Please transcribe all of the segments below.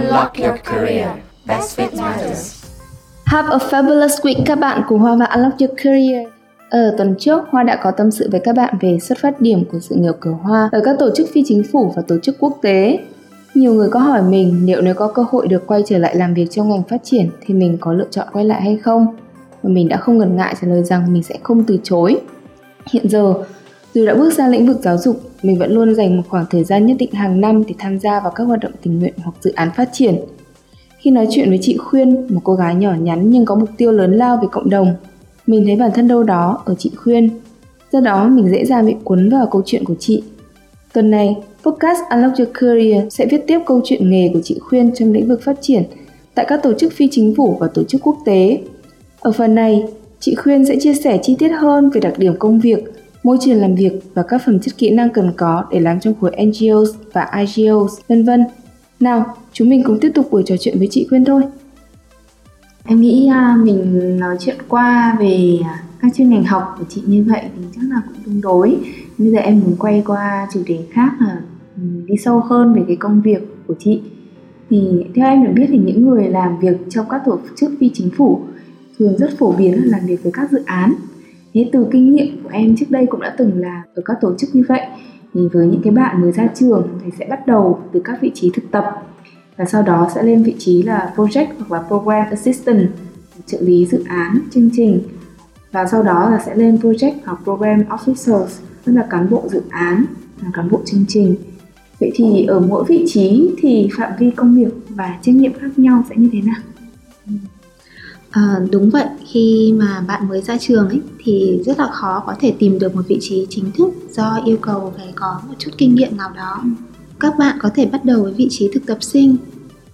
Unlock your career. Best fit matters. Have a fabulous week các bạn cùng Hoa và Unlock your career. Ở tuần trước, Hoa đã có tâm sự với các bạn về xuất phát điểm của sự nghiệp của Hoa ở các tổ chức phi chính phủ và tổ chức quốc tế. Nhiều người có hỏi mình liệu nếu có cơ hội được quay trở lại làm việc trong ngành phát triển thì mình có lựa chọn quay lại hay không? Và mình đã không ngần ngại trả lời rằng mình sẽ không từ chối. Hiện giờ, dù đã bước sang lĩnh vực giáo dục, mình vẫn luôn dành một khoảng thời gian nhất định hàng năm để tham gia vào các hoạt động tình nguyện hoặc dự án phát triển. Khi nói chuyện với chị Khuyên, một cô gái nhỏ nhắn nhưng có mục tiêu lớn lao về cộng đồng, mình thấy bản thân đâu đó ở chị Khuyên. Do đó mình dễ dàng bị cuốn vào câu chuyện của chị. Tuần này, podcast Unlock Your Career sẽ viết tiếp câu chuyện nghề của chị Khuyên trong lĩnh vực phát triển tại các tổ chức phi chính phủ và tổ chức quốc tế. Ở phần này, chị Khuyên sẽ chia sẻ chi tiết hơn về đặc điểm công việc, môi trường làm việc và các phẩm chất kỹ năng cần có để làm trong khối NGOs và IGOs, vân vân. Nào, chúng mình cùng tiếp tục buổi trò chuyện với chị Khuyên thôi. Em nghĩ à, mình nói chuyện qua về các chuyên ngành học của chị như vậy thì chắc là cũng tương đối. Bây giờ em muốn quay qua chủ đề khác là ừ, đi sâu hơn về cái công việc của chị. Thì theo em được biết thì những người làm việc trong các tổ chức phi chính phủ thường rất phổ biến là làm việc với các dự án. Thế từ kinh nghiệm của em trước đây cũng đã từng là ở các tổ chức như vậy. Thì với những cái bạn mới ra trường thì sẽ bắt đầu từ các vị trí thực tập. Và sau đó sẽ lên vị trí là project hoặc là program assistant, trợ lý dự án, chương trình. Và sau đó là sẽ lên project hoặc program officers tức là cán bộ dự án, là cán bộ chương trình. Vậy thì ở mỗi vị trí thì phạm vi công việc và trách nhiệm khác nhau sẽ như thế nào? À, đúng vậy khi mà bạn mới ra trường ấy thì rất là khó có thể tìm được một vị trí chính thức do yêu cầu phải có một chút kinh nghiệm nào đó. Các bạn có thể bắt đầu với vị trí thực tập sinh.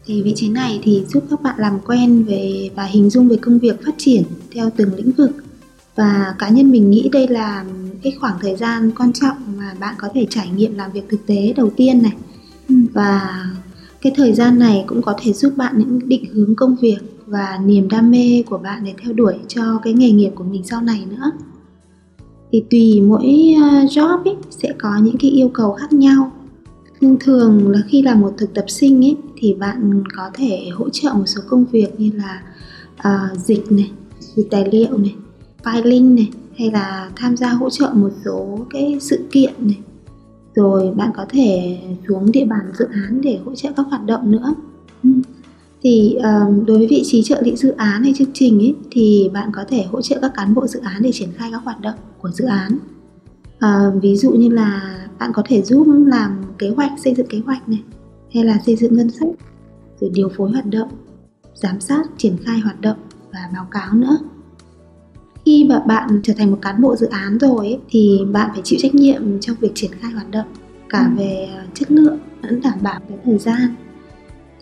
Thì vị trí này thì giúp các bạn làm quen về và hình dung về công việc phát triển theo từng lĩnh vực. Và cá nhân mình nghĩ đây là cái khoảng thời gian quan trọng mà bạn có thể trải nghiệm làm việc thực tế đầu tiên này. Ừ. và cái thời gian này cũng có thể giúp bạn những định hướng công việc và niềm đam mê của bạn để theo đuổi cho cái nghề nghiệp của mình sau này nữa. Thì tùy mỗi ờ, job ấy, sẽ có những cái yêu cầu khác nhau. Nhưng thường là khi làm một thực tập sinh ấy thì bạn có thể hỗ trợ một số công việc như là uh, dịch này dịch tài liệu này filing này hay là tham gia hỗ trợ một số cái sự kiện này. Rồi bạn có thể xuống địa bàn dự án để hỗ trợ các hoạt động nữa thì um, đối với vị trí trợ lý dự án hay chương trình ấy thì bạn có thể hỗ trợ các cán bộ dự án để triển khai các hoạt động của dự án. Uh, ví dụ như là bạn có thể giúp làm kế hoạch xây dựng kế hoạch này hay là xây dựng ngân sách rồi điều phối hoạt động giám sát triển khai hoạt động và báo cáo nữa. Khi mà bạn trở thành một cán bộ dự án rồi ấy, thì bạn phải chịu trách nhiệm trong việc triển khai hoạt động cả ừ. về chất lượng lẫn đảm bảo cái thời gian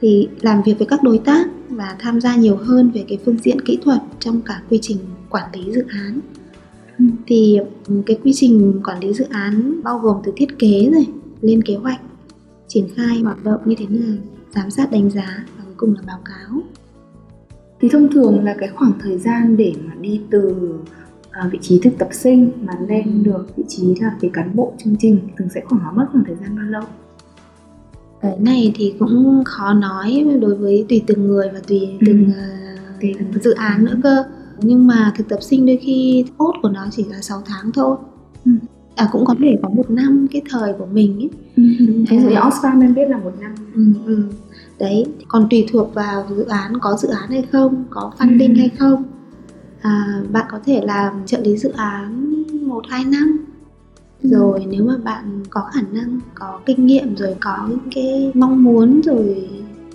thì làm việc với các đối tác và tham gia nhiều hơn về cái phương diện kỹ thuật trong cả quy trình quản lý dự án. Ừ. thì ừ, cái quy trình quản lý dự án bao gồm từ thiết kế rồi lên kế hoạch triển khai hoạt động như thế nào giám sát đánh giá và cuối cùng là báo cáo. Thì thông thường là cái khoảng thời gian để mà đi từ uh, vị trí thực tập sinh mà lên được vị trí là về cán bộ chương trình thường sẽ khoảng mất khoảng thời gian bao lâu cái này thì cũng khó nói đối với tùy từng người và tùy ừ. từng uh, tùy dự án nữa cơ nhưng mà thực tập sinh đôi khi tốt của nó chỉ là 6 tháng thôi ừ. à cũng có thể có một năm cái thời của mình ấy ừ. dụ như Oxfam em biết là một năm ừ, ừ. đấy còn tùy thuộc vào dự án có dự án hay không có funding ừ. hay không à, bạn có thể làm trợ lý dự án một hai năm. Rồi nếu mà bạn có khả năng có kinh nghiệm rồi có những cái mong muốn rồi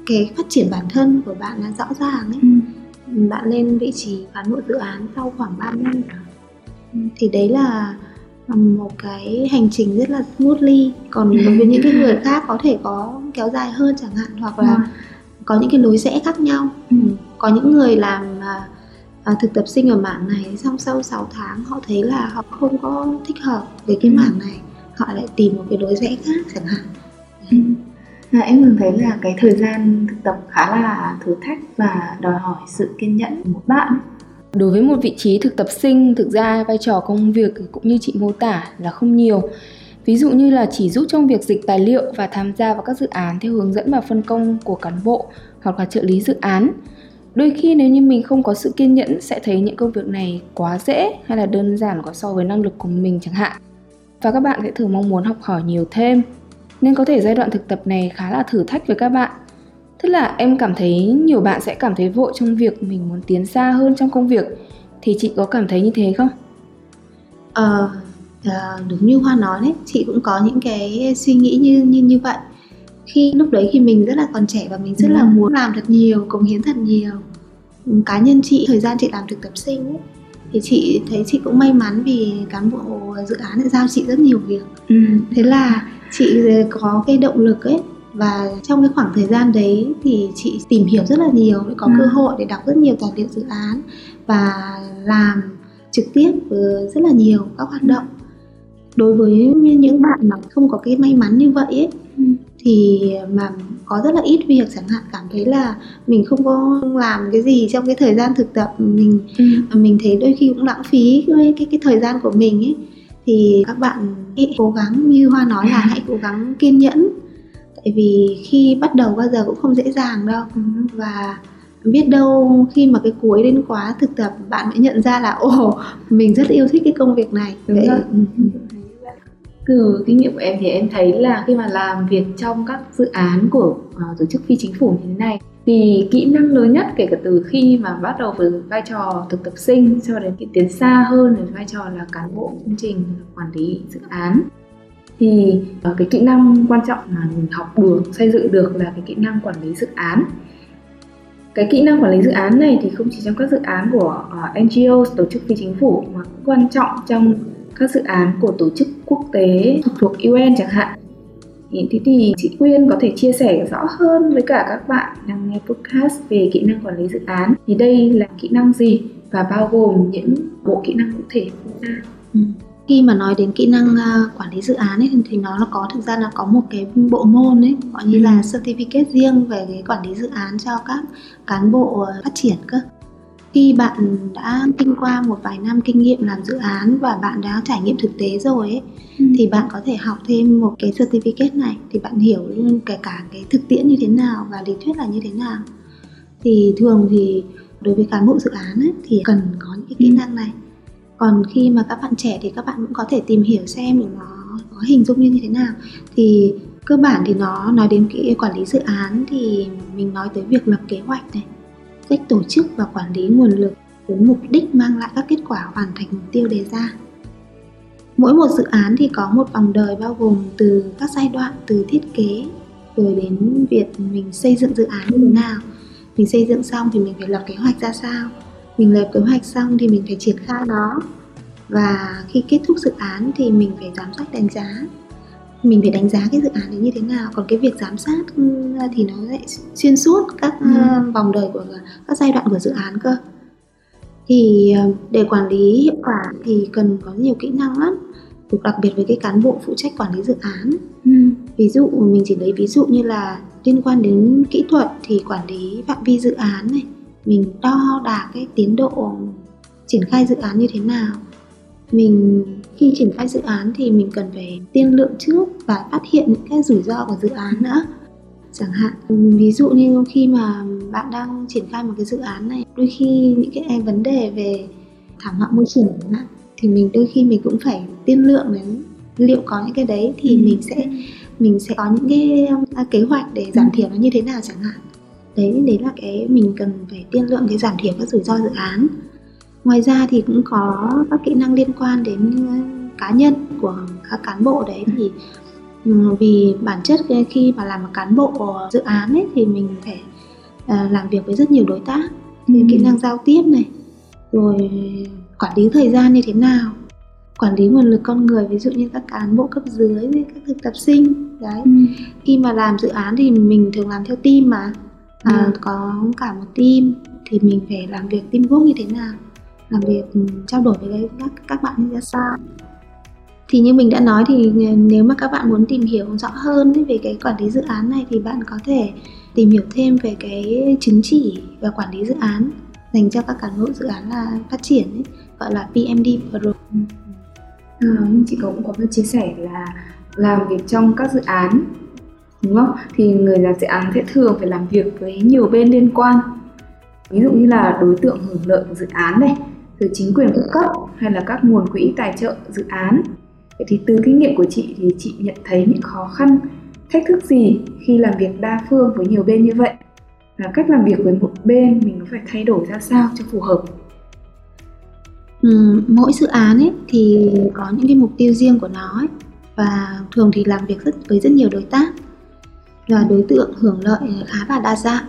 cái phát triển bản thân của bạn là rõ ràng ấy ừ. bạn lên vị trí cán bộ dự án sau khoảng 3 năm thì đấy là một cái hành trình rất là smoothly còn đối với những cái người khác có thể có kéo dài hơn chẳng hạn hoặc là ừ. có những cái lối rẽ khác nhau ừ. có những người làm à, à, thực tập sinh ở mảng này xong sau 6 tháng họ thấy là họ không có thích hợp với cái ừ. mảng này họ lại tìm một cái lối rẽ khác chẳng hạn ừ. À, em thường thấy là cái thời gian thực tập khá là thử thách và đòi hỏi sự kiên nhẫn của một bạn Đối với một vị trí thực tập sinh, thực ra vai trò công việc cũng như chị mô tả là không nhiều. Ví dụ như là chỉ giúp trong việc dịch tài liệu và tham gia vào các dự án theo hướng dẫn và phân công của cán bộ hoặc là trợ lý dự án. Đôi khi nếu như mình không có sự kiên nhẫn sẽ thấy những công việc này quá dễ hay là đơn giản quá so với năng lực của mình chẳng hạn. Và các bạn sẽ thường mong muốn học hỏi nhiều thêm. Nên có thể giai đoạn thực tập này khá là thử thách với các bạn. Tức là em cảm thấy nhiều bạn sẽ cảm thấy vội trong việc mình muốn tiến xa hơn trong công việc. Thì chị có cảm thấy như thế không? Ờ, à, đúng như Hoa nói đấy, chị cũng có những cái suy nghĩ như như như vậy. Khi lúc đấy khi mình rất là còn trẻ và mình rất là muốn làm thật nhiều, cống hiến thật nhiều. Cá nhân chị thời gian chị làm thực tập sinh ấy, thì chị thấy chị cũng may mắn vì cán bộ dự án đã giao chị rất nhiều việc. Ừ. Thế là chị có cái động lực ấy và trong cái khoảng thời gian đấy thì chị tìm hiểu rất là nhiều có Ừ. cơ hội để đọc rất nhiều tài liệu dự án và làm trực tiếp với rất là nhiều các hoạt động đối với những bạn mà không có cái may mắn như vậy ấy Ừ. thì mà có rất là ít việc chẳng hạn cảm thấy là mình không có làm cái gì trong cái thời gian thực tập mình Ừ. mình thấy đôi khi cũng lãng phí cái cái, cái thời gian của mình ấy. Thì các bạn hãy cố gắng như hoa nói là hãy cố gắng kiên nhẫn. Tại vì khi bắt đầu bao giờ cũng không dễ dàng đâu. Và biết đâu khi mà cái cuối đến quá thực tập bạn mới nhận ra là ồ mình rất yêu thích cái công việc này. Đúng Vậy- rồi từ kinh nghiệm của em thì em thấy là khi mà làm việc trong các dự án của uh, tổ chức phi chính phủ như thế này thì kỹ năng lớn nhất kể cả từ khi mà bắt đầu với vai trò thực tập sinh cho đến khi tiến xa hơn đến vai trò là cán bộ chương trình quản lý dự án thì uh, cái kỹ năng quan trọng mà mình học được xây dựng được là cái kỹ năng quản lý dự án. Cái kỹ năng quản lý dự án này thì không chỉ trong các dự án của à, uh, NGO tổ chức phi chính phủ mà cũng quan trọng trong các dự án của tổ chức quốc tế thuộc thuộc UN chẳng hạn. Thế thì chị Quyên có thể chia sẻ rõ hơn với cả các bạn đang nghe podcast về kỹ năng quản lý dự án. Thì đây là kỹ năng gì và bao gồm những bộ kỹ năng cụ thể khi mà nói đến kỹ năng à, quản lý dự án ấy, thì nó là có thực ra là có một cái bộ môn ấy gọi như là certificate riêng về cái quản lý dự án cho các cán bộ à, phát triển cơ khi bạn đã kinh qua một vài năm kinh nghiệm làm dự án và bạn đã trải nghiệm thực tế rồi ấy thì bạn có thể học thêm một cái certificate này thì bạn hiểu luôn kể cả cái thực tiễn như thế nào và lý thuyết là như thế nào. Thì thường thì đối với cán bộ dự án ấy, thì cần có những cái kỹ Ừ. năng này. Còn khi mà các bạn trẻ thì các bạn cũng có thể tìm hiểu xem để nó có hình dung như thế nào. Thì cơ bản thì nó nói đến cái quản lý dự án thì mình nói tới việc lập kế hoạch này cách tổ chức và quản lý nguồn lực với mục đích mang lại các kết quả hoàn thành mục tiêu đề ra. Mỗi một dự án thì có một vòng đời bao gồm từ các giai đoạn, từ thiết kế, rồi đến việc mình xây dựng dự án như thế nào. Mình xây dựng xong thì mình phải lập kế hoạch ra sao. Mình lập kế hoạch xong thì mình phải triển khai nó. Và khi kết thúc dự án thì mình phải giám sát đánh giá mình phải đánh giá cái dự án đấy như thế nào. Còn cái việc giám sát ừ, thì nó lại xuyên suốt các Ừ. ờ, vòng đời của các giai đoạn của dự án cơ. Thì ờ, để quản lý hiệu quả thì cần có nhiều kỹ năng lắm. Đặc biệt với cái cán bộ phụ trách quản lý dự án. Ừ. ví dụ mình chỉ lấy ví dụ như là liên quan đến kỹ thuật thì quản lý phạm vi dự án này. Mình đo đạc cái tiến độ triển khai dự án như thế nào. Mình khi triển khai dự án thì mình cần phải tiên lượng trước và phát hiện những cái rủi ro của dự án nữa chẳng hạn ví dụ như khi mà bạn đang triển khai một cái dự án này đôi khi những cái vấn đề về thảm họa môi trường thì mình đôi khi mình cũng phải tiên lượng đến liệu có những cái đấy thì Ừ. mình sẽ mình sẽ có những cái um, kế hoạch để giảm thiểu nó như thế nào chẳng hạn. Đấy đấy là cái mình cần phải tiên lượng cái giảm thiểu các rủi ro dự án ngoài ra thì cũng có các kỹ năng liên quan đến uh, cá nhân của các cán bộ đấy thì ừ, vì bản chất khi mà làm một cán bộ dự án ấy thì mình phải uh, làm việc với rất nhiều đối tác Ừ. kỹ năng giao tiếp này rồi quản lý thời gian như thế nào quản lý nguồn lực con người ví dụ như các cán bộ cấp dưới các thực tập sinh đấy Ừ. khi mà làm dự án thì mình thường làm theo team mà à, Ừ. có cả một team thì mình phải làm việc teamwork như thế nào làm việc ừ, trao đổi với các các bạn như ra sao. Thì như mình đã nói thì nếu mà các bạn muốn tìm hiểu rõ hơn về cái quản lý dự án này thì bạn có thể tìm hiểu thêm về cái chứng chỉ và quản lý dự án dành cho các cán bộ dự án là phát triển ấy, gọi là PMD Pro. À, nhưng chị cũng có một chia sẻ là làm việc trong các dự án đúng không? Thì người làm dự án sẽ thường phải làm việc với nhiều bên liên quan. Ví dụ như là đối tượng hưởng lợi của dự án này từ chính quyền các cấp hay là các nguồn quỹ tài trợ dự án. Vậy thì từ kinh nghiệm của chị thì chị nhận thấy những khó khăn thách thức gì khi làm việc đa phương với nhiều bên như vậy? Và cách làm việc với một bên mình có phải thay đổi ra sao cho phù hợp? Ừ, mỗi dự án ấy thì có những cái mục tiêu riêng của nó ấy và thường thì làm việc rất với rất nhiều đối tác. Và đối tượng hưởng lợi khá là đa dạng.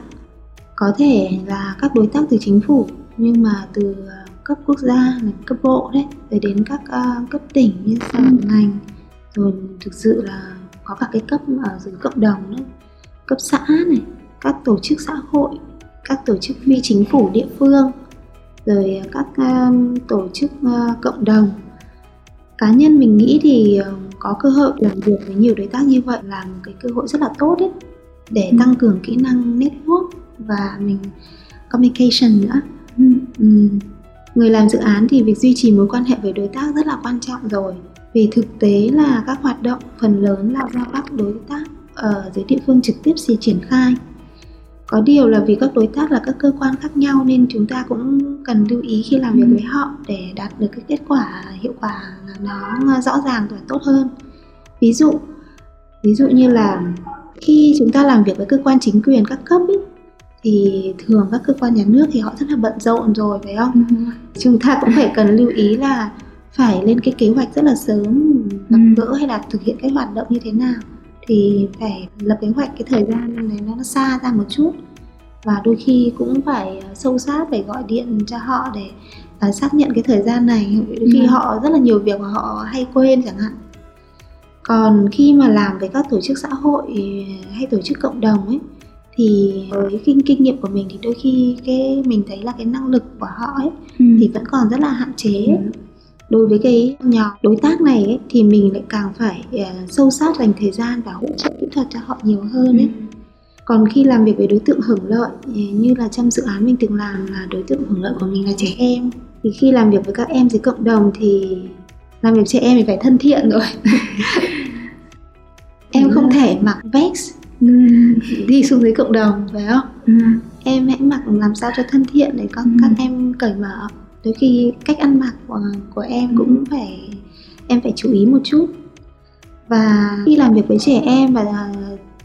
Có thể là các đối tác từ chính phủ nhưng mà từ cấp quốc gia này, cấp bộ đấy rồi đến các uh, cấp tỉnh như sở ngành rồi thực sự là có cả cái cấp ở dưới cộng đồng nữa cấp xã này các tổ chức xã hội các tổ chức phi chính phủ địa phương rồi các um, tổ chức uh, cộng đồng cá nhân mình nghĩ thì uh, có cơ hội làm việc với nhiều đối tác như vậy là một cái cơ hội rất là tốt đấy để ừ. tăng cường kỹ năng network và mình communication nữa ừ. Ừ. người làm dự án thì việc duy trì mối quan hệ với đối tác rất là quan trọng rồi. Vì thực tế là các hoạt động phần lớn là do các đối tác ở dưới địa phương trực tiếp xì triển khai. Có điều là vì các đối tác là các cơ quan khác nhau nên chúng ta cũng cần lưu ý khi làm việc với họ để đạt được cái kết quả hiệu quả nó rõ ràng và tốt hơn. Ví dụ ví dụ như là khi chúng ta làm việc với cơ quan chính quyền các cấp ý, thì thường các cơ quan nhà nước thì họ rất là bận rộn rồi phải không ừ. chúng ta cũng phải cần lưu ý là phải lên cái kế hoạch rất là sớm gặp ừ. gỡ hay là thực hiện cái hoạt động như thế nào thì phải lập kế hoạch cái thời gian này nó xa ra một chút và đôi khi cũng phải sâu sát phải gọi điện cho họ để uh, xác nhận cái thời gian này đôi khi ừ. họ rất là nhiều việc mà họ hay quên chẳng hạn còn khi mà làm với các tổ chức xã hội hay tổ chức cộng đồng ấy thì với kinh kinh nghiệm của mình thì đôi khi cái mình thấy là cái năng lực của họ ấy ừ. thì vẫn còn rất là hạn chế ừ. đối với cái nhóm đối tác này ấy, thì mình lại càng phải uh, sâu sát dành thời gian và hỗ trợ kỹ thuật cho họ nhiều hơn ấy ừ. còn khi làm việc với đối tượng hưởng lợi như là trong dự án mình từng làm là đối tượng hưởng lợi của mình là trẻ em thì khi làm việc với các em dưới cộng đồng thì làm việc trẻ em thì phải thân thiện rồi em không thể mặc vest ừ. đi xuống dưới cộng đồng phải không ừ. em hãy mặc làm sao cho thân thiện để con ừ. các em cởi mở đôi khi cách ăn mặc của, của em cũng phải em phải chú ý một chút và khi làm việc với trẻ em và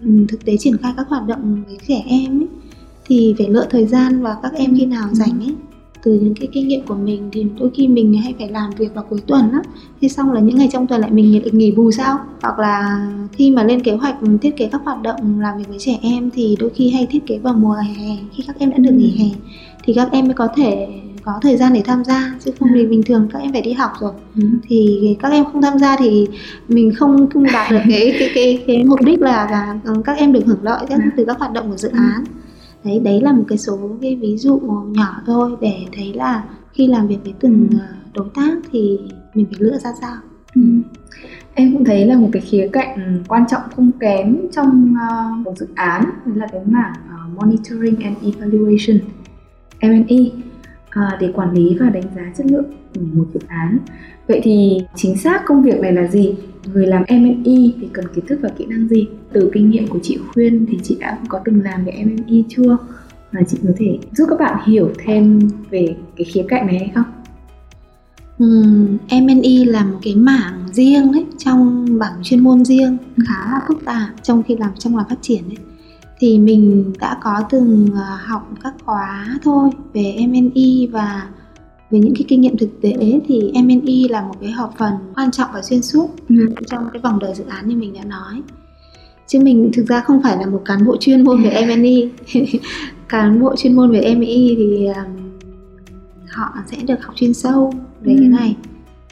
ừ, thực tế triển khai các hoạt động với trẻ em ấy, thì phải lựa thời gian và các em khi nào rảnh ấy từ những cái kinh nghiệm của mình thì đôi khi mình hay phải làm việc vào cuối tuần á thế xong là những ngày trong tuần lại mình lại nghỉ bù sao? Hoặc là khi mà lên kế hoạch thiết kế các hoạt động làm việc với trẻ em thì đôi khi hay thiết kế vào mùa hè khi các em đã được nghỉ hè thì các em mới có thể có thời gian để tham gia chứ không thì bình thường các em phải đi học rồi. Ừ. thì các em không tham gia thì mình không không đạt được cái cái cái cái mục đích là là các em được hưởng lợi từ các hoạt động của dự án đấy đấy là một cái số cái ví dụ nhỏ thôi để thấy là khi làm việc với từng ừ. Ờ, đối tác thì mình phải lựa ra sao ừ. em cũng thấy là một cái khía cạnh quan trọng không kém trong uh, một dự án đó là cái mảng uh, monitoring and evaluation M&E uh, để quản lý và đánh giá chất lượng của một dự án vậy thì chính xác công việc này là gì người làm M&E thì cần kiến thức và kỹ năng gì? Từ kinh nghiệm của chị khuyên thì chị đã có từng làm về M&E chưa? Và chị có thể giúp các bạn hiểu thêm về cái khía cạnh này hay không? Um, M&E là một cái mảng riêng đấy trong bảng chuyên môn riêng khá là phức tạp trong khi làm trong làm phát triển đấy thì mình đã có từng uh, học các khóa thôi về M&E và về những cái kinh nghiệm thực tế thì M&E là một cái hợp phần quan trọng và xuyên suốt ừ. trong cái vòng đời dự án như mình đã nói chứ mình thực ra không phải là một cán bộ chuyên môn về M&E cán bộ chuyên môn về M&E thì họ sẽ được học chuyên sâu về ừ. cái này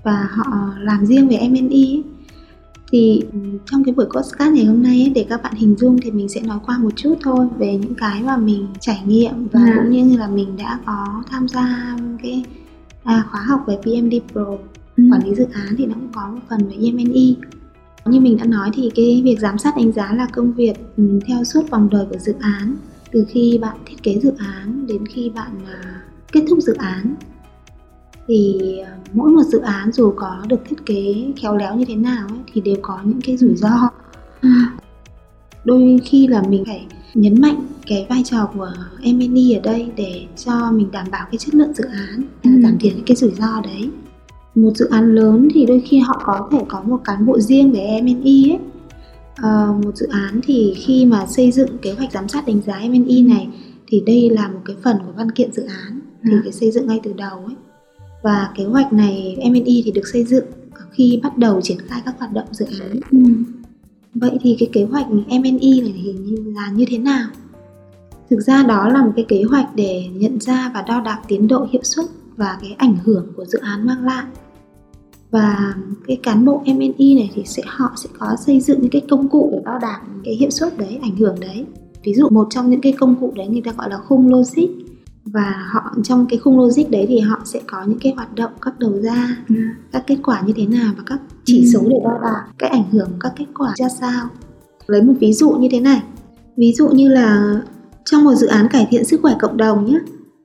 và họ làm riêng về M&E thì trong cái buổi podcast ngày hôm nay ấy, để các bạn hình dung thì mình sẽ nói qua một chút thôi về những cái mà mình trải nghiệm và à. cũng như là mình đã có tham gia cái à, khóa học về PMD Pro ừ. quản lý dự án thì nó cũng có một phần về EMNE như mình đã nói thì cái việc giám sát đánh giá là công việc ừ, theo suốt vòng đời của dự án từ khi bạn thiết kế dự án đến khi bạn à, kết thúc dự án. Thì ờ, mỗi một dự án dù có được thiết kế khéo léo như thế nào ấy, thì đều có những cái rủi ro. Đôi khi là mình phải nhấn mạnh cái vai trò của M&E ở đây để cho mình đảm bảo cái chất lượng dự án Ừ. giảm thiểu những cái rủi ro đấy một dự án lớn thì đôi khi họ có thể có một cán bộ riêng về M&E ấy Ờ, một dự án thì khi mà xây dựng kế hoạch giám sát đánh giá M&E này thì đây là một cái phần của văn kiện dự án thì Ừ. cái xây dựng ngay từ đầu ấy và kế hoạch này M&E thì được xây dựng khi bắt đầu triển khai các hoạt động dự án Ừ. Vậy thì cái kế hoạch MNI này thì là như thế nào? Thực ra đó là một cái kế hoạch để nhận ra và đo đạc tiến độ hiệu suất và cái ảnh hưởng của dự án mang lại. Và cái cán bộ MNI này thì sẽ họ sẽ có xây dựng những cái công cụ để đo đạc cái hiệu suất đấy, ảnh hưởng đấy. Ví dụ một trong những cái công cụ đấy người ta gọi là khung logic và họ trong cái khung logic đấy thì họ sẽ có những cái hoạt động các đầu ra Ừ. các kết quả như thế nào và các chỉ Ừ. số để đo đạc cái ảnh hưởng của các kết quả ra sao lấy một ví dụ như thế này ví dụ như là trong một dự án cải thiện sức khỏe cộng đồng nhé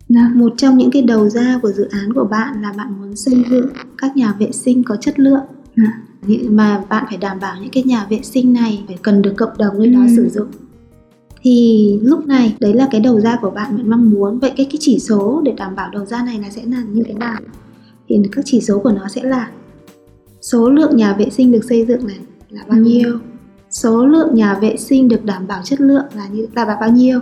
Dạ. một trong những cái đầu ra của dự án của bạn là bạn muốn xây dựng các nhà vệ sinh có chất lượng Dạ. Mà bạn phải đảm bảo những cái nhà vệ sinh này phải cần được cộng đồng nơi đó Ừ. sử dụng thì lúc này đấy là cái đầu ra của bạn bạn mong muốn vậy cái cái chỉ số để đảm bảo đầu ra này là sẽ là như thế nào thì các chỉ số của nó sẽ là số lượng nhà vệ sinh được xây dựng này là bao Ừ. nhiêu số lượng nhà vệ sinh được đảm bảo chất lượng là như là bao nhiêu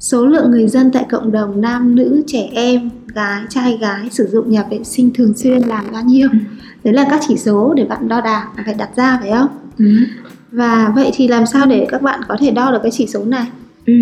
số lượng người dân tại cộng đồng nam nữ trẻ em gái trai gái sử dụng nhà vệ sinh thường xuyên là bao nhiêu Ừ. đấy là các chỉ số để bạn đo đạc phải đặt ra phải không Ừ. và vậy thì làm sao để các bạn có thể đo được cái chỉ số này Ừ.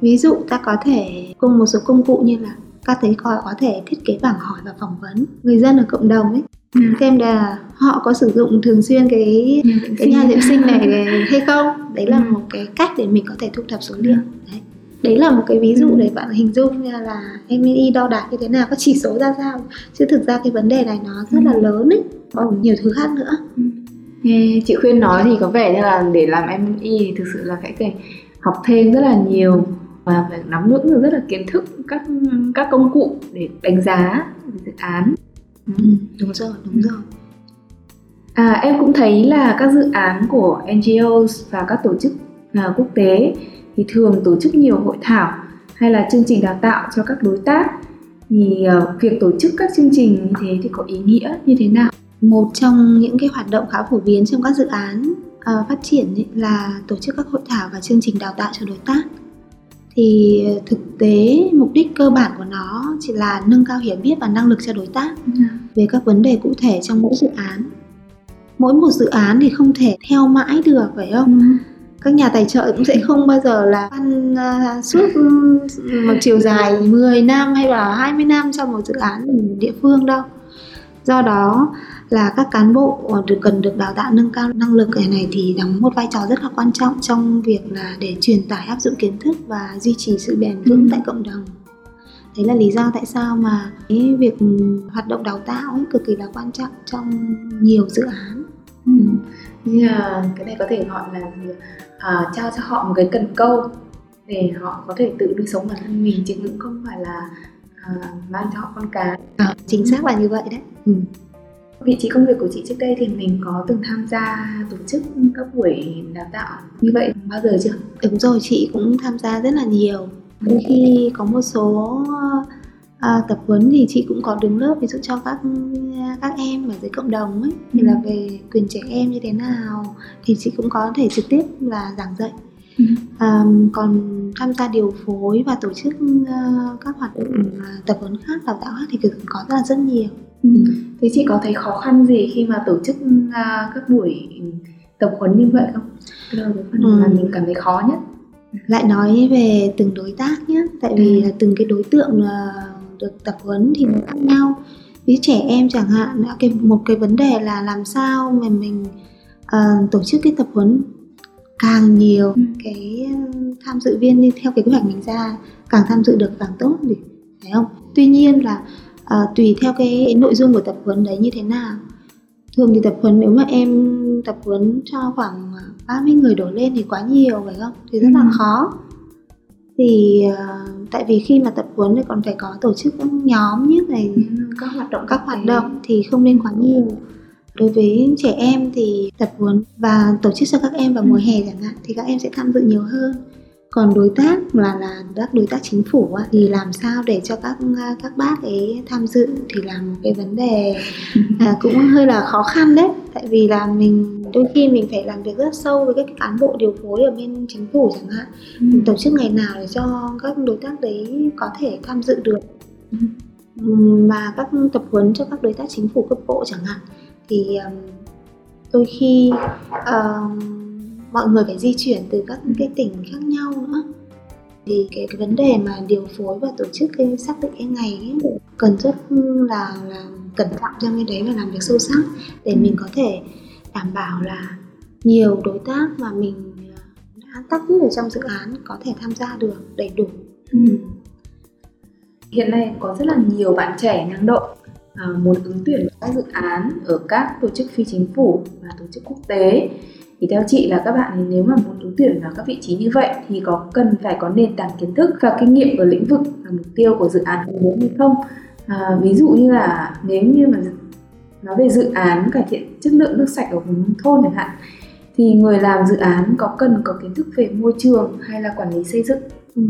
ví dụ ta có thể cùng một số công cụ như là các thấy có, có thể thiết kế bảng hỏi và phỏng vấn người dân ở cộng đồng ấy Ừ. xem là họ có sử dụng thường xuyên cái Nhà vệ cái nhà vệ sinh này hay không đấy là Ừ. một cái cách để mình có thể thu thập số liệu đấy đấy là một cái ví dụ Ừ. để bạn hình dung ra là MNI đo đạc như thế nào các chỉ số ra sao chứ thực ra cái vấn đề này nó rất là Ừ. lớn ấy còn nhiều thứ khác nữa chị khuyên nói thì có vẻ như là để làm M&E thì thực sự là phải phải học thêm rất là nhiều và phải nắm vững được rất là kiến thức các các công cụ để đánh giá dự án. Ừ, đúng rồi đúng rồi. À, em cũng thấy là các dự án của NGOs và các tổ chức à, quốc tế thì thường tổ chức nhiều hội thảo hay là chương trình đào tạo cho các đối tác. Thì ờ, việc tổ chức các chương trình như thế thì có ý nghĩa như thế nào? một trong những cái hoạt động khá phổ biến trong các dự án ờ, phát triển ấy là tổ chức các hội thảo và chương trình đào tạo cho đối tác thì ờ, thực tế mục đích cơ bản của nó chỉ là nâng cao hiểu biết và năng lực cho đối tác về các vấn đề cụ thể trong mỗi dự án. Mỗi một dự án thì không thể theo mãi được phải không? Các nhà tài trợ cũng sẽ không bao giờ là ăn à, suốt ừ, một chiều dài 10 năm hay là 20 năm cho một dự án ở địa phương đâu. Do đó là các cán bộ được cần được đào tạo nâng cao năng lực cái này thì đóng một vai trò rất là quan trọng trong việc là để truyền tải áp dụng kiến thức và duy trì sự bền vững Ừ. tại cộng đồng đấy là lý do tại sao mà cái việc hoạt động đào tạo ấy cực kỳ là quan trọng trong nhiều dự án Ừ. Như là cái này có thể gọi là gì? À, trao cho họ một cái cần câu để họ có thể tự nuôi sống bản thân mình chứ cũng không phải là à, mang cho họ con cái. Ờ, chính xác là như vậy đấy ừ. Vị trí công việc của chị trước đây thì mình có từng tham gia tổ chức các buổi đào tạo như vậy bao giờ chưa? Đúng rồi, chị cũng tham gia rất là nhiều. Đôi khi có một số à, tập huấn thì chị cũng có đứng lớp ví dụ cho các các em ở dưới cộng đồng ấy thì Ừ. là về quyền trẻ em như thế nào thì chị cũng có thể trực tiếp là giảng dạy. Ừ. À, còn tham gia điều phối và tổ chức à, các hoạt động à, tập huấn khác, đào tạo khác thì cực có rất là rất nhiều. Ừ. Thế chị có thấy khó khăn gì khi mà tổ chức à, các buổi tập huấn như vậy không? Cái là cái phần Ừ. mà mình cảm thấy khó nhất. lại nói về từng đối tác nhé tại vì Ừ. từng cái đối tượng là được tập huấn thì nó khác nhau ví trẻ em chẳng hạn cái một cái vấn đề là làm sao mà mình ờ, tổ chức cái tập huấn càng nhiều Ừ. cái tham dự viên đi theo cái kế hoạch mình ra càng tham dự được càng tốt thì phải không tuy nhiên là ờ, tùy theo cái nội dung của tập huấn đấy như thế nào. Thường thì tập huấn nếu mà em tập huấn cho khoảng ờ, 30 người đổ lên thì quá nhiều phải không? Thì rất là Ừ. khó. Thì ờ, tại vì khi mà tập huấn thì còn phải có tổ chức các nhóm như này các hoạt động các hoạt động thì không nên quá nhiều. Đối với trẻ em thì tập huấn và tổ chức cho các em vào mùa hè chẳng hạn thì các em sẽ tham dự nhiều hơn còn đối tác là là các đối tác chính phủ thì làm sao để cho các các bác ấy tham dự thì là một cái vấn đề à, cũng hơi là khó khăn đấy tại vì là mình đôi khi mình phải làm việc rất sâu với các cán bộ điều phối ở bên chính phủ chẳng hạn ừ. tổ chức ngày nào để cho các đối tác đấy có thể tham dự được ừ. mà các tập huấn cho các đối tác chính phủ cấp bộ chẳng hạn thì um, đôi khi uh, mọi người phải di chuyển từ các cái tỉnh khác nhau nữa. Thì cái, cái vấn đề mà điều phối và tổ chức cái xác định cái ngày ấy, cần rất là, là cẩn trọng trong cái đấy và làm việc sâu sắc để mình có thể đảm bảo là nhiều đối tác mà mình à, đã tác ở trong dự án có thể tham gia được đầy đủ. Ừ. hiện nay có rất là nhiều bạn trẻ năng động à, muốn ứng tuyển các dự án ở các tổ chức phi chính phủ và tổ chức quốc tế thì theo chị là các bạn nếu mà muốn ứng tuyển vào các vị trí như vậy thì có cần phải có nền tảng kiến thức và kinh nghiệm ở lĩnh vực là mục tiêu của dự án muốn hay không? À, ví dụ như là nếu như mà nói về dự án cải thiện chất lượng nước sạch ở vùng nông thôn chẳng hạn thì người làm dự án có cần có kiến thức về môi trường hay là quản lý xây dựng? Ừ.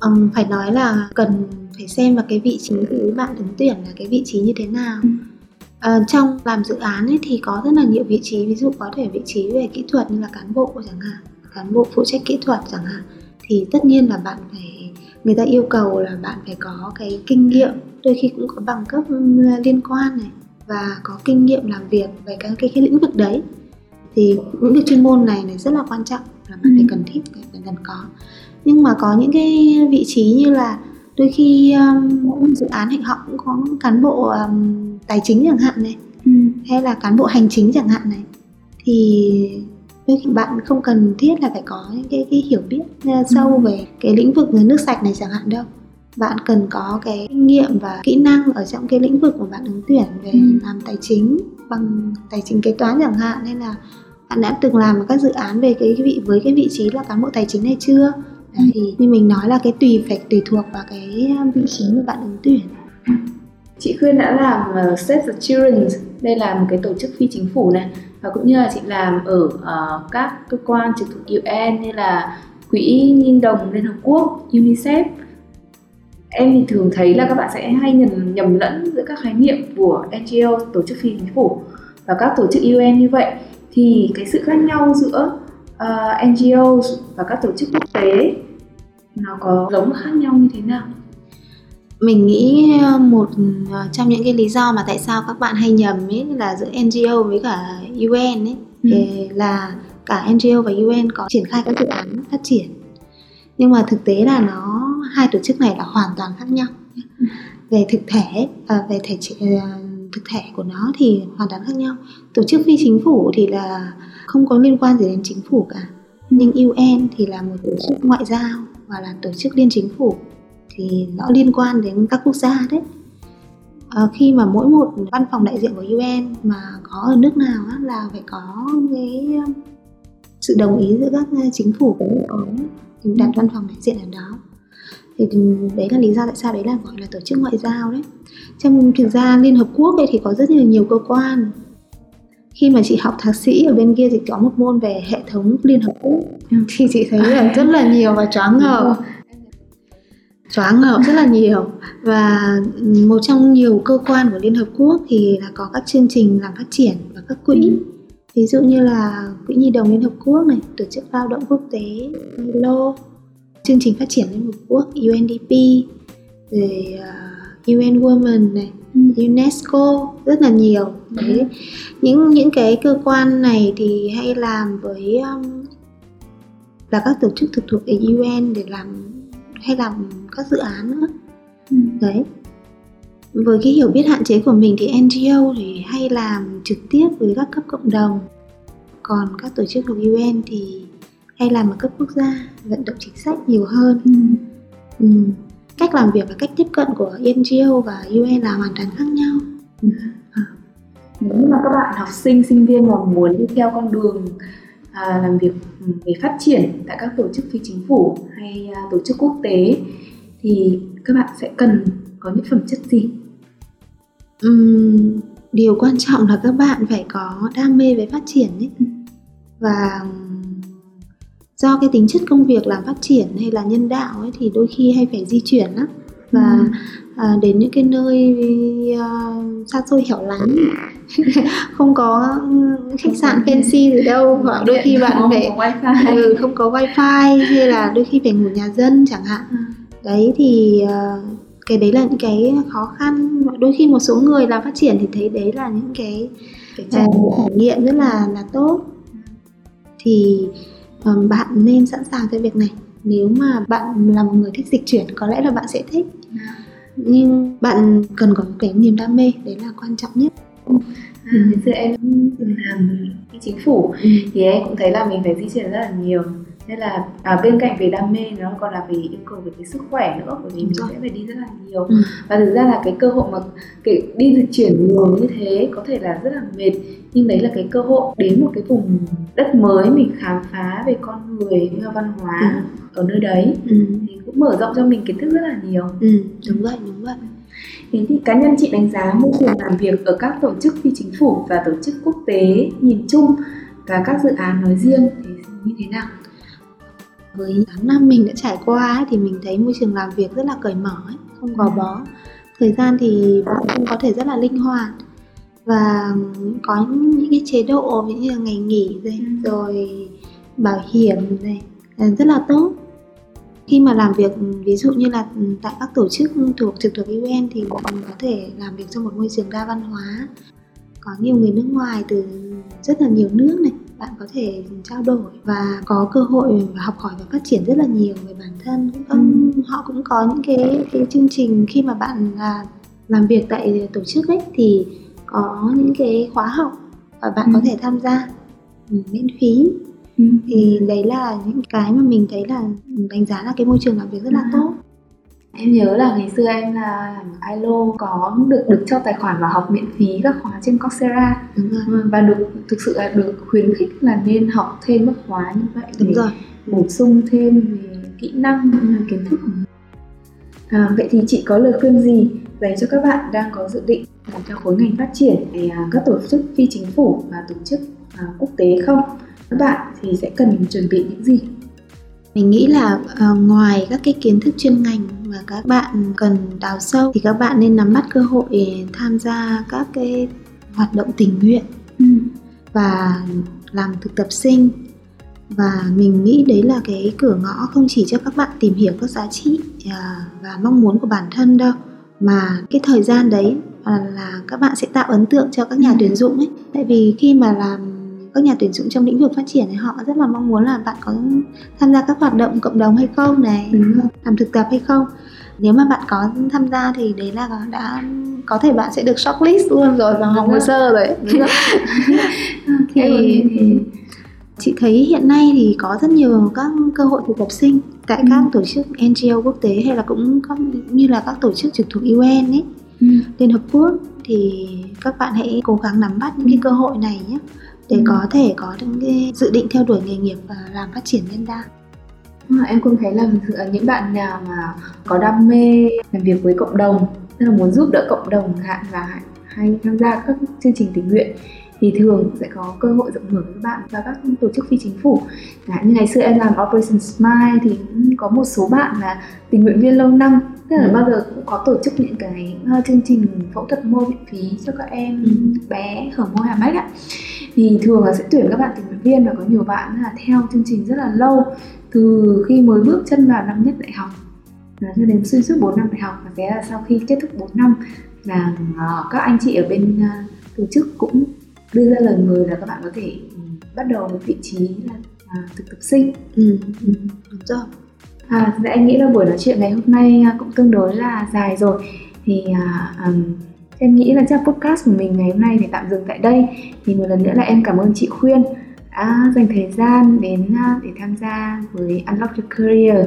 um, phải nói là cần phải xem vào cái vị trí của bạn ứng tuyển là cái vị trí như thế nào. Ừ À, trong làm dự án ấy thì có rất là nhiều vị trí ví dụ có thể vị trí về kỹ thuật như là cán bộ chẳng hạn cán bộ phụ trách kỹ thuật chẳng hạn thì tất nhiên là bạn phải người ta yêu cầu là bạn phải có cái kinh nghiệm đôi khi cũng có bằng cấp liên quan này và có kinh nghiệm làm việc về cái cái, cái lĩnh vực đấy thì những cái chuyên môn này này rất là quan trọng là bạn ừ. phải cần thiết phải cần có nhưng mà có những cái vị trí như là đôi khi um, dự án thì họ cũng có cán bộ um, tài chính chẳng hạn này ừ. hay là cán bộ hành chính chẳng hạn này thì bạn không cần thiết là phải có cái, cái hiểu biết uh, sâu ừ. về cái lĩnh vực nước sạch này chẳng hạn đâu bạn cần có cái kinh nghiệm và kỹ năng ở trong cái lĩnh vực mà bạn ứng tuyển về ừ. làm tài chính bằng tài chính kế toán chẳng hạn hay là bạn đã từng làm các dự án về cái vị với cái vị trí là cán bộ tài chính hay chưa Đấy, thì như mình nói là cái tùy phải tùy thuộc vào cái vị trí mà bạn ứng tuyển chị khuyên đã làm uh, Save the Children. Đây là một cái tổ chức phi chính phủ này. Và cũng như là chị làm ở uh, các cơ quan trực thuộc UN như là quỹ nhi đồng liên hợp quốc UNICEF. Em thì thường thấy là các bạn sẽ hay nhầm, nhầm lẫn giữa các khái niệm của NGO tổ chức phi chính phủ và các tổ chức UN như vậy. Thì cái sự khác nhau giữa ờ, uh, NGO và các tổ chức quốc tế nó có giống khác nhau như thế nào? Mình nghĩ ờ, một ờ, trong những cái lý do mà tại sao các bạn hay nhầm ấy là giữa NGO với cả UN ấy. Ừ. là cả NGO và UN có triển khai các dự án phát triển. Nhưng mà thực tế là nó hai tổ chức này là hoàn toàn khác nhau. Về thực thể và về thể ờ, thực thể của nó thì hoàn toàn khác nhau. Tổ chức phi chính phủ thì là không có liên quan gì đến chính phủ cả. Nhưng UN thì là một tổ chức ngoại giao và là tổ chức liên chính phủ thì nó liên quan đến các quốc gia đấy. À, khi mà mỗi một văn phòng đại diện của UN mà có ở nước nào á, là phải có cái um, sự đồng ý giữa các chính phủ của nước thì đặt văn phòng đại diện ở đó. Thì đấy là lý do tại sao đấy là gọi là tổ chức ngoại giao đấy. Trong thực ra liên hợp quốc ấy thì có rất là nhiều cơ quan. Khi mà chị học thạc sĩ ở bên kia thì có một môn về hệ thống liên hợp quốc. Thì chị thấy là rất là nhiều và choáng ngợp choáng ngợp rất là nhiều và một trong nhiều cơ quan của Liên Hợp Quốc thì là có các chương trình làm phát triển và các quỹ ừ. ví dụ như là quỹ nhi đồng Liên Hợp Quốc này tổ chức lao động quốc tế ILO chương trình phát triển Liên Hợp Quốc UNDP rồi uh, UN Women này ừ. UNESCO rất là nhiều ừ. đấy những những cái cơ quan này thì hay làm với um, là các tổ chức thực thuộc UN để làm hay làm các dự án nữa ừ. đấy với cái hiểu biết hạn chế của mình thì NGO thì hay làm trực tiếp với các cấp cộng đồng còn các tổ chức thuộc UN thì hay làm ở cấp quốc gia vận động chính sách nhiều hơn ừ. Ừ. cách làm việc và cách tiếp cận của NGO và UN là hoàn toàn khác nhau ừ. nếu mà các bạn học sinh sinh viên mà muốn đi theo con đường à, làm việc về phát triển tại các tổ chức phi chính phủ hay à, tổ chức quốc tế thì các bạn sẽ cần có những phẩm chất gì? Ừm, điều quan trọng là các bạn phải có đam mê về phát triển ấy và do cái tính chất công việc làm phát triển hay là nhân đạo ấy thì đôi khi hay phải di chuyển lắm và Ừ. à, đến những cái nơi à, xa xôi hẻo lánh không có khách sạn fancy gì đâu hoặc đôi khi bạn không phải có wifi ừ, không có wifi hay là đôi khi phải ngủ nhà dân chẳng hạn Ừ. đấy thì ờ, cái đấy là những cái khó khăn. Đôi khi một số người làm phát triển thì thấy đấy là những cái phải trải nghiệm rất là là tốt. Thì bạn nên sẵn sàng cho việc này. Nếu mà bạn là một người thích dịch chuyển có lẽ là bạn sẽ thích. Nhưng bạn cần có cái niềm đam mê đấy là quan trọng nhất. À, ngày xưa em từng làm chính phủ. Thì em cũng thấy là mình phải di chuyển rất là nhiều nên là à, bên cạnh về đam mê nó còn là về yêu cầu về cái sức khỏe nữa bởi vì mình rồi. sẽ phải đi rất là nhiều Ừ. và thực ra là cái cơ hội mà cái đi dịch chuyển nhiều như thế có thể là rất là mệt nhưng đấy là cái cơ hội đến một cái vùng đất mới mình khám phá về con người và văn hóa ở nơi đấy ừ. thì cũng mở rộng cho mình kiến thức rất là nhiều ừ đúng vậy đúng vậy Thế thì cá nhân chị đánh giá môi trường làm việc ở các tổ chức phi chính phủ và tổ chức quốc tế nhìn chung và các dự án nói riêng thì như thế nào? Với 8 năm mình đã trải qua ấy, thì mình thấy môi trường làm việc rất là cởi mở ấy, không gò Ừ. bó thời gian thì bạn cũng có thể rất là linh hoạt và có những cái chế độ ví như là ngày nghỉ rồi, Ừ. rồi bảo hiểm này rất là tốt khi mà làm việc ví dụ như là tại các tổ chức thuộc trực thuộc UN thì mình có thể làm việc trong một môi trường đa văn hóa có nhiều người nước ngoài từ rất là nhiều nước này bạn có thể trao đổi và có cơ hội học hỏi và phát triển rất là nhiều về bản thân cũng Ừ. họ cũng có những cái cái chương trình khi mà bạn là làm việc tại tổ chức ấy thì có những cái khóa học và bạn Ừ. có thể tham gia ừ, miễn phí thì đấy là những cái mà mình thấy là đánh giá là cái môi trường làm việc rất là À. tốt Em nhớ là ngày xưa em là làm ILO có được được cho tài khoản và học miễn phí các khóa trên Coursera đúng rồi và được thực sự là được khuyến khích là nên học thêm các khóa như vậy đúng để rồi bổ sung thêm về kỹ năng kiến thức của mình. À, vậy thì chị có lời khuyên gì dành cho các bạn đang có dự định làm theo khối ngành phát triển về à, các tổ chức phi chính phủ và tổ chức à, quốc tế không? Các bạn thì sẽ cần chuẩn bị những gì? Mình nghĩ là ờ, ngoài các cái kiến thức chuyên ngành mà các bạn cần đào sâu thì các bạn nên nắm bắt cơ hội tham gia các cái hoạt động tình nguyện và làm thực tập sinh. Và mình nghĩ đấy là cái cửa ngõ không chỉ cho các bạn tìm hiểu các giá trị à, và mong muốn của bản thân đâu mà cái thời gian đấy à, là các bạn sẽ tạo ấn tượng cho các nhà Ừ. tuyển dụng ấy. Tại vì khi mà làm các nhà tuyển dụng trong lĩnh vực phát triển thì họ rất là mong muốn là bạn có tham gia các hoạt động cộng đồng hay không này Đúng rồi. làm thực tập hay không. Nếu mà bạn có tham gia thì đấy là đã có thể bạn sẽ được shortlist luôn rồi vào hòm hồ sơ rồi. Thì thì chị thấy hiện nay thì có rất nhiều các cơ hội thực tập sinh tại Ừ. các tổ chức NGO quốc tế hay là cũng có như là các tổ chức trực thuộc UN ấy. Ừ. Liên Hợp Quốc thì các bạn hãy cố gắng nắm bắt những cái cơ hội này nhé để Ừ. có thể có những cái dự định theo đuổi nghề nghiệp và làm phát triển nhân đạo Mà em cũng thấy là những bạn nào mà có đam mê làm việc với cộng đồng tức là muốn giúp đỡ cộng đồng hạn và hay tham gia các chương trình tình nguyện thì thường sẽ có cơ hội rộng mở với các bạn và các tổ chức phi chính phủ hạn như ngày xưa em làm Operation Smile thì cũng có một số bạn là tình nguyện viên lâu năm tức là Ừ. bao giờ cũng có tổ chức những cái uh, chương trình phẫu thuật môi miễn phí cho các em Ừ. bé hở môi hàm ếch ạ thì thường là sẽ tuyển các bạn tình nguyện viên và có nhiều bạn là theo chương trình rất là lâu từ khi mới bước chân vào năm nhất đại học. Cho đến xuyên suốt 4 năm đại học và thế là sau khi kết thúc 4 năm là ờ, các anh chị ở bên ờ, tổ chức cũng đưa ra lời mời là các bạn có thể ừ, bắt đầu một vị trí là à, thực tập sinh. Ừ, ừ, đúng rồi. À, em nghĩ là buổi nói chuyện ngày hôm nay à, cũng tương đối là dài rồi. Thì à, ừm, em nghĩ là chắc podcast của mình ngày hôm nay phải tạm dừng tại đây. Thì một lần nữa là em cảm ơn chị Khuyên đã dành thời gian đến à, để tham gia với Unlock Your Career.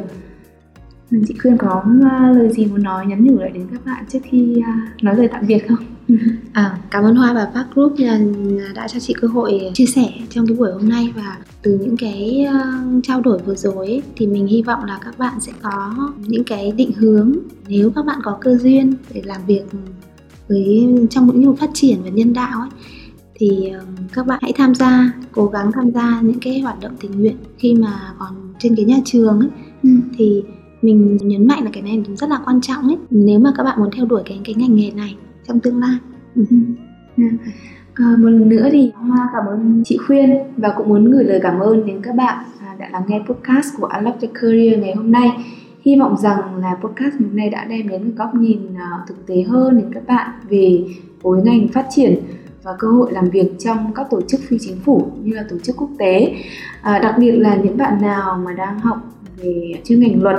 Chị Khuyên có à, lời gì muốn nói nhắn nhủ lại đến các bạn trước khi à, nói lời tạm biệt không? À, cảm ơn Hoa và Park Group đã cho chị cơ hội chia sẻ trong cái buổi hôm nay. Và từ những cái trao đổi vừa rồi ấy, thì mình hy vọng là các bạn sẽ có những cái định hướng. Nếu các bạn có cơ duyên để làm việc với trong lĩnh vực phát triển và nhân đạo ấy thì các bạn hãy tham gia cố gắng tham gia những cái hoạt động tình nguyện khi mà còn trên cái nhà trường ấy ừ. thì mình nhấn mạnh là cái này rất là quan trọng ấy nếu mà các bạn muốn theo đuổi cái cái ngành nghề này trong tương lai ừ. À, một lần nữa thì Hoa cảm ơn chị Khuyên và cũng muốn gửi lời cảm ơn đến các bạn à, đã lắng nghe podcast của Unlock Your Career ngày hôm nay. Hy vọng rằng là podcast hôm nay đã đem đến một góc nhìn à, thực tế hơn đến các bạn về khối ngành phát triển và cơ hội làm việc trong các tổ chức phi chính phủ như là tổ chức quốc tế. À, đặc biệt là những bạn nào mà đang học về chuyên ngành luật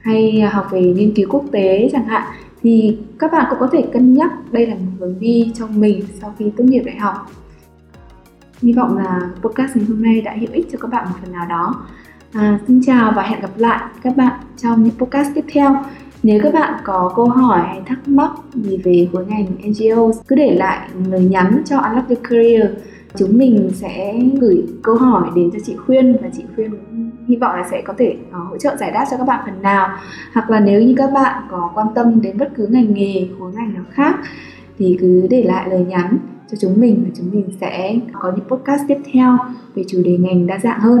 hay học về nghiên cứu quốc tế chẳng hạn thì các bạn cũng có thể cân nhắc đây là một hướng đi cho mình sau khi tốt nghiệp đại học hy vọng là podcast ngày hôm nay đã hữu ích cho các bạn một phần nào đó à, xin chào và hẹn gặp lại các bạn trong những podcast tiếp theo. Nếu các bạn có câu hỏi hay thắc mắc gì về khối ngành NGO cứ để lại lời nhắn cho Unlock Your Career. Chúng mình sẽ gửi câu hỏi đến cho chị Khuyên và chị Khuyên hy vọng là sẽ có thể uh, hỗ trợ giải đáp cho các bạn phần nào. Hoặc là nếu như các bạn có quan tâm đến bất cứ ngành nghề khối ngành nào khác thì cứ để lại lời nhắn cho chúng mình và chúng mình sẽ có những podcast tiếp theo về chủ đề ngành đa dạng hơn